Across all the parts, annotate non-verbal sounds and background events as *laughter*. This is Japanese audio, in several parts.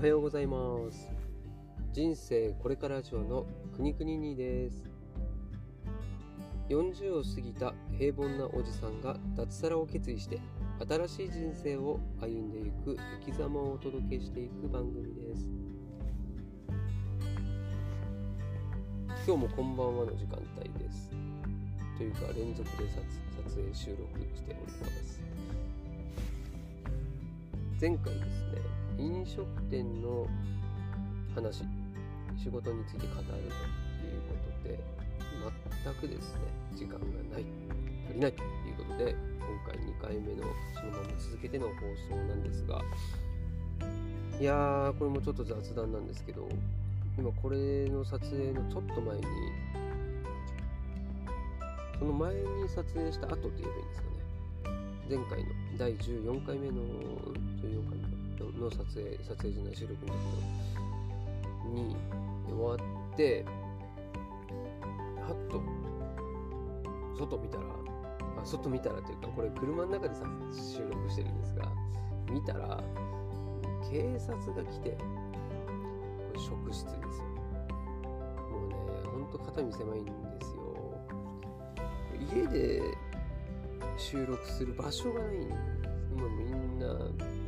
はようございます。人生これから上のくにくににです。40を過ぎた平凡なおじさんが脱サラを決意して新しい人生を歩んでいく生き様をお届けしていく番組です。今日もこんばんはの時間帯です。というか連続で撮影収録しております。前回ですね飲食店の話仕事について語るということで全くですね時間がない足りないということで今回2回目のそのまま続けての放送なんですがいやーこれもちょっと雑談なんですけど今これの撮影のちょっと前にその前に撮影した後って言えばいいんですかね。前回の第14回目の14回目のの撮影撮影じゃない収録の時に終わってはっと外見たらあ外見たらというかこれ車の中でさ収録してるんですが見たら警察が来てこれ職質ですよ。もうねほんと肩身狭いんですよ。家で収録する場所がないんです。もうみんな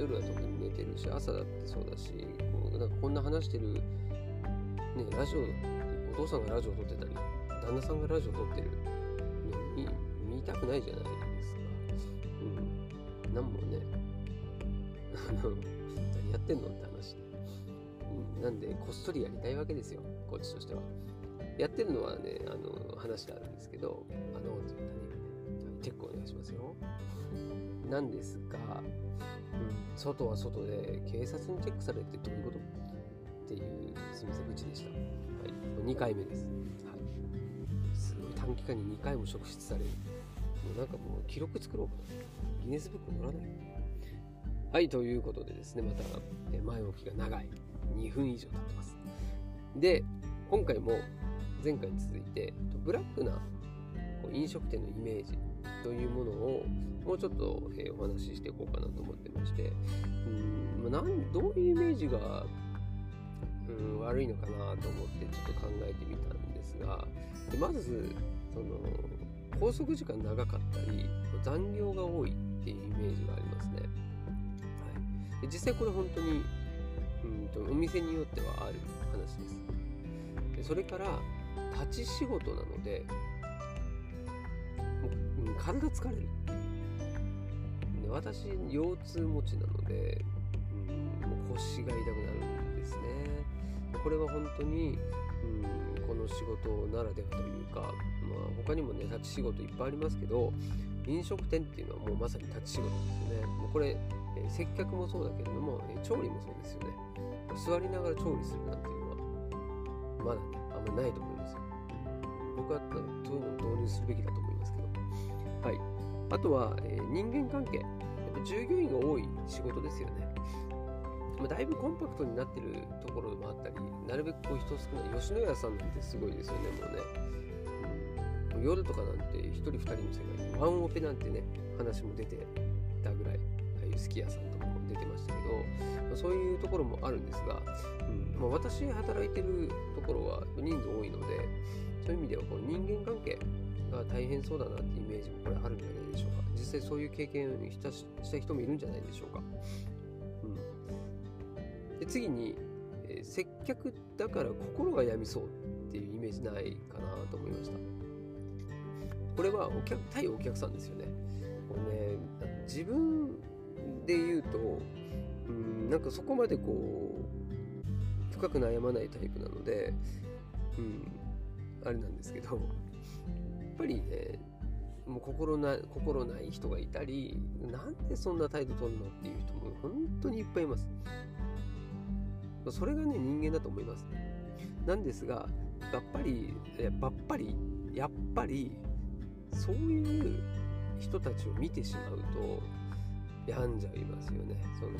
夜は特に寝てるし朝だってそうだしもうなんかこんな話してるねラジオお父さんがラジオを撮ってたり旦那さんがラジオを撮ってるのに見たくないじゃないですか。うん。なんもね *laughs* あの何やってんのって話うん、なんでこっそりやりたいわけですよこっちとしては。やってるのはねあの話があるんですけどあのって言ったねチェックお願いしますよ。なんですが、うん、外は外で警察にチェックされてどういうことっていうすみません愚痴でした。はい、2回目です。はい、すごい短期間に2回も職質される。もうなんかもう記録作ろうかな。ギネスブック乗らないはい、ということでですね、また前置きが長い。2分以上経ってます。で、今回も前回に続いて、ブラックな飲食店のイメージというものをもうちょっと、え、お話ししていこうかなと思ってまして。うんなんどういうイメージがうん悪いのかなと思ってちょっと考えてみたんですが。でまずその拘束時間長かったり残業が多いっていうイメージがありますね、はい、で実際これ本当にうんとお店によってはある話です。でそれから立ち仕事なので体疲れるで私腰痛持ちなので、うん、もう腰が痛くなるんですね。これは本当に、うん、この仕事ならではというか、まあ、他にもね立ち仕事いっぱいありますけど飲食店っていうのはもうまさに立ち仕事ですよね。もうこれ、え、接客もそうだけれども、え、調理もそうですよね。座りながら調理するなんていうのはまだねあんまりないと思いますよ。僕はそういうのを導入するべきだと思いますけど。はい、あとは、えー、人間関係。やっぱ従業員が多い仕事ですよね、まあ、だいぶコンパクトになってるところもあったりなるべくこう人少ない吉野家さんなんてすごいですよねもうね、うん、夜とかなんて1人2人の世界。ワンオペなんてね話も出てたぐらいああいうすき家さんとかも出てましたけど、まあ、そういうところもあるんですが、うん。まあ、私働いてるところは人数多いのでそういう意味ではこの人間関係が大変そうだなってイメージもこれあるんじゃないでしょうか。実際そういう経験をしたした人もいるんじゃないでしょうか、うん、で次に、えー、接客だから心が病みそうっていうイメージないかなと思いました。これはお客対お客さんですよね。これね自分で言うとうんなんかそこまでこう深く悩まないタイプなのでうんあれなんですけどぱりねもう心な心ない人がいたりなんでそんな態度取るのっていう人も本当にいっぱいいます。それがね人間だと思います。なんですがやっぱりやっぱりやっぱりそういう人たちを見てしまうと病んじゃいますよね。その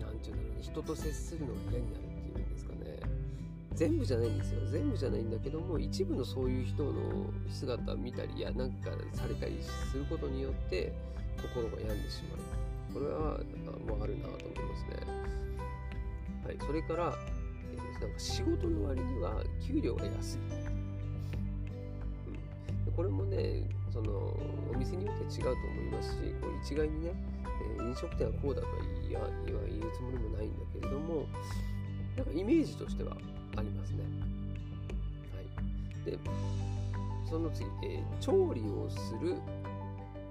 何て言うんだろう人と接するのが嫌になるっていうんですかね。全部じゃないんですよ全部じゃないんだけども一部のそういう人の姿を見たりやなんかされたりすることによって心が病んでしまうこれはもうあるなと思いますねはい、それから、え、なんか仕事の割には給料が安い。うん、これもね、そのお店によって違うと思いますし、こう一概にね、えー、飲食店はこうだとは言うつもりもないんだけれども、なんかイメージとしては。で、その次、えー、調理をする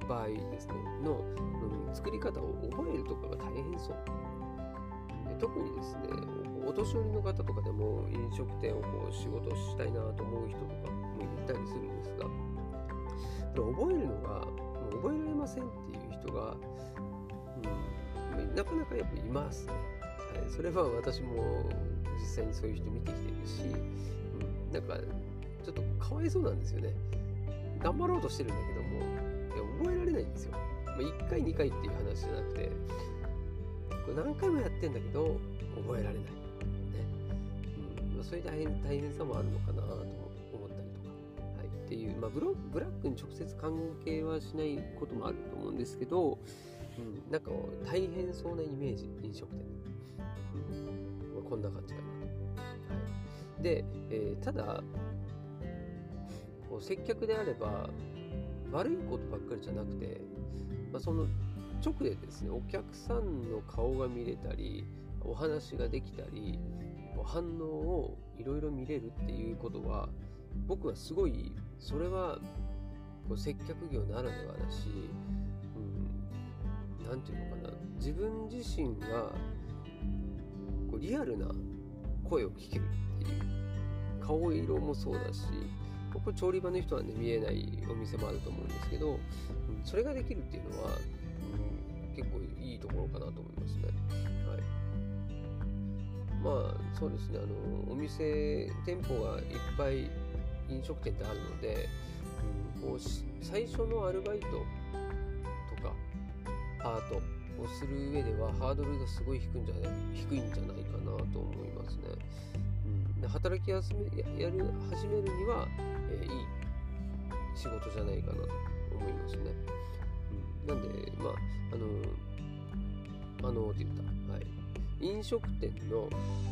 場合ですね、の、うん、作り方を覚えるとかが大変そう。で特にですね、お年寄りの方とかでも飲食店をこう仕事したいなと思う人とかもいたりするんですが、覚えるのが覚えられませんっていう人が、うん、なかなかやっぱいますね。はい、それは私も実際にそういう人見てきてるし、うん、なんかちょっとかわいそうなんですよね。頑張ろうとしてるんだけども、いや覚えられないんですよ。まあ、1回、2回っていう話じゃなくて、これ何回もやってんだけど、覚えられない。ね。うんま、そういう大変大変さもあるのかなと思ったりとか、はい、っていう、まあブロ、ブラックに直接関係はしないこともあると思うんですけど、うん、なんか大変そうなイメージ、飲食店。うんまあ、こんな感じかなと。はい、で、えー、ただ、こう接客であれば悪いことばっかりじゃなくて、まあ、その直でですねお客さんの顔が見れたりお話ができたり反応をいろいろ見れるっていうことは僕はすごいそれはこう接客業ならではだし何、うん、て言うのかな自分自身がこうリアルな声を聞けるっていう顔色もそうだしここ調理場の人はね見えないお店もあると思うんですけど、うん、それができるっていうのは、うん、結構いいところかなと思いますね。はい、まあそうですねあのお店店舗がいっぱい飲食店ってあるので、うん、こう最初のアルバイトとかパートをする上ではハードルがすごい低いんじゃない低いんじゃないかなと思いますね。うん、で働き始めやる始めるには、いい仕事じゃないかなと思いますね。うん、なんで、まあ、あの、あのって言った。はい。飲食店の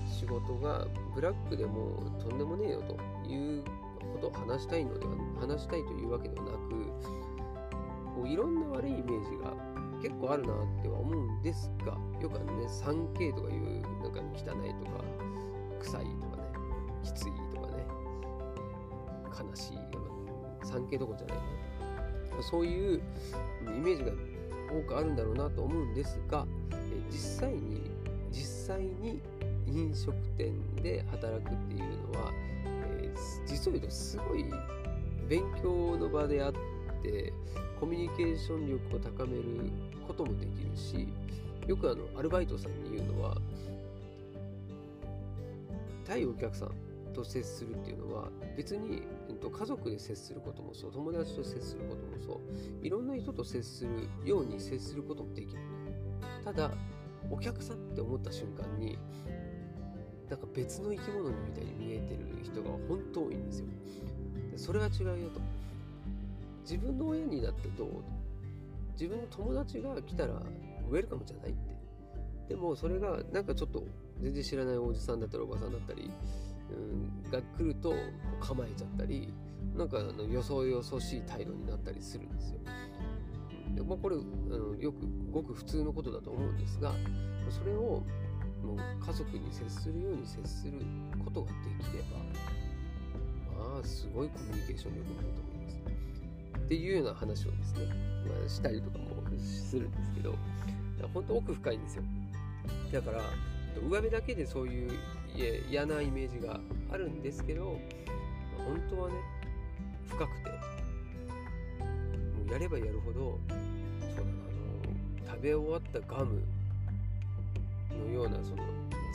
仕事がブラックでもとんでもねえよということを話したいのでは、話したいというわけではなく、こういろんな悪いイメージが結構あるなっては思うんですが、よくあのね、3K とかいう、なんか汚いとか、臭いとかね、きついとかね、悲しい、3K どころじゃないね。そういうイメージが多くあるんだろうなと思うんですが、実際に、実際に飲食店で働くっていうのは、えー、実を言うとすごい勉強の場であって、コミュニケーション力を高めることもできるし、よくあの、アルバイトさんに言うのは、対お客さんと接するっていうのは別に、えっと、家族で接することもそう友達と接することもそういろんな人と接するように接することもできる。ただお客さんって思った瞬間になんか別の生き物みたいに見えてる人が本当多いんですよ。それは違うよと。自分の親になってどう？自分の友達が来たらウェルカムじゃないって。でもそれがなんかちょっと全然知らないおじさんだったりおばさんだったりが来ると構えちゃったりなんかあのよそよそしい態度になったりするんですよ。でまあ、これあのよくごく普通のことだと思うんですがそれをもう家族に接するように接することができればまあすごいコミュニケーション力になると思います。っていうような話をですね、まあ、したりとかもするんですけど本当奥深いんですよ。だから上辺だけでそういう嫌なイメージがあるんですけど本当はね深くてもうやればやるほどそうだなあの食べ終わったガムのようなその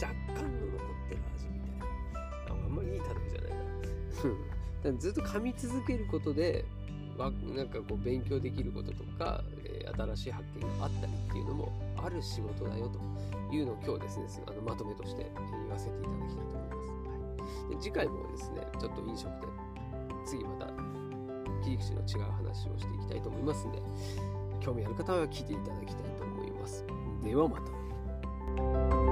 若干の残ってる味みたいな。あんまりいい例えじゃないな。ずっと噛み続けることでわなんかこう勉強できることとか、えー、新しい発見があったりっていうのもある仕事だよというのを今日ですねあのまとめとして言わせていただきたいと思います、はい、で次回もですねちょっと飲食店次また切り口の違う話をしていきたいと思いますんで興味ある方は聞いていただきたいと思います。ではまた。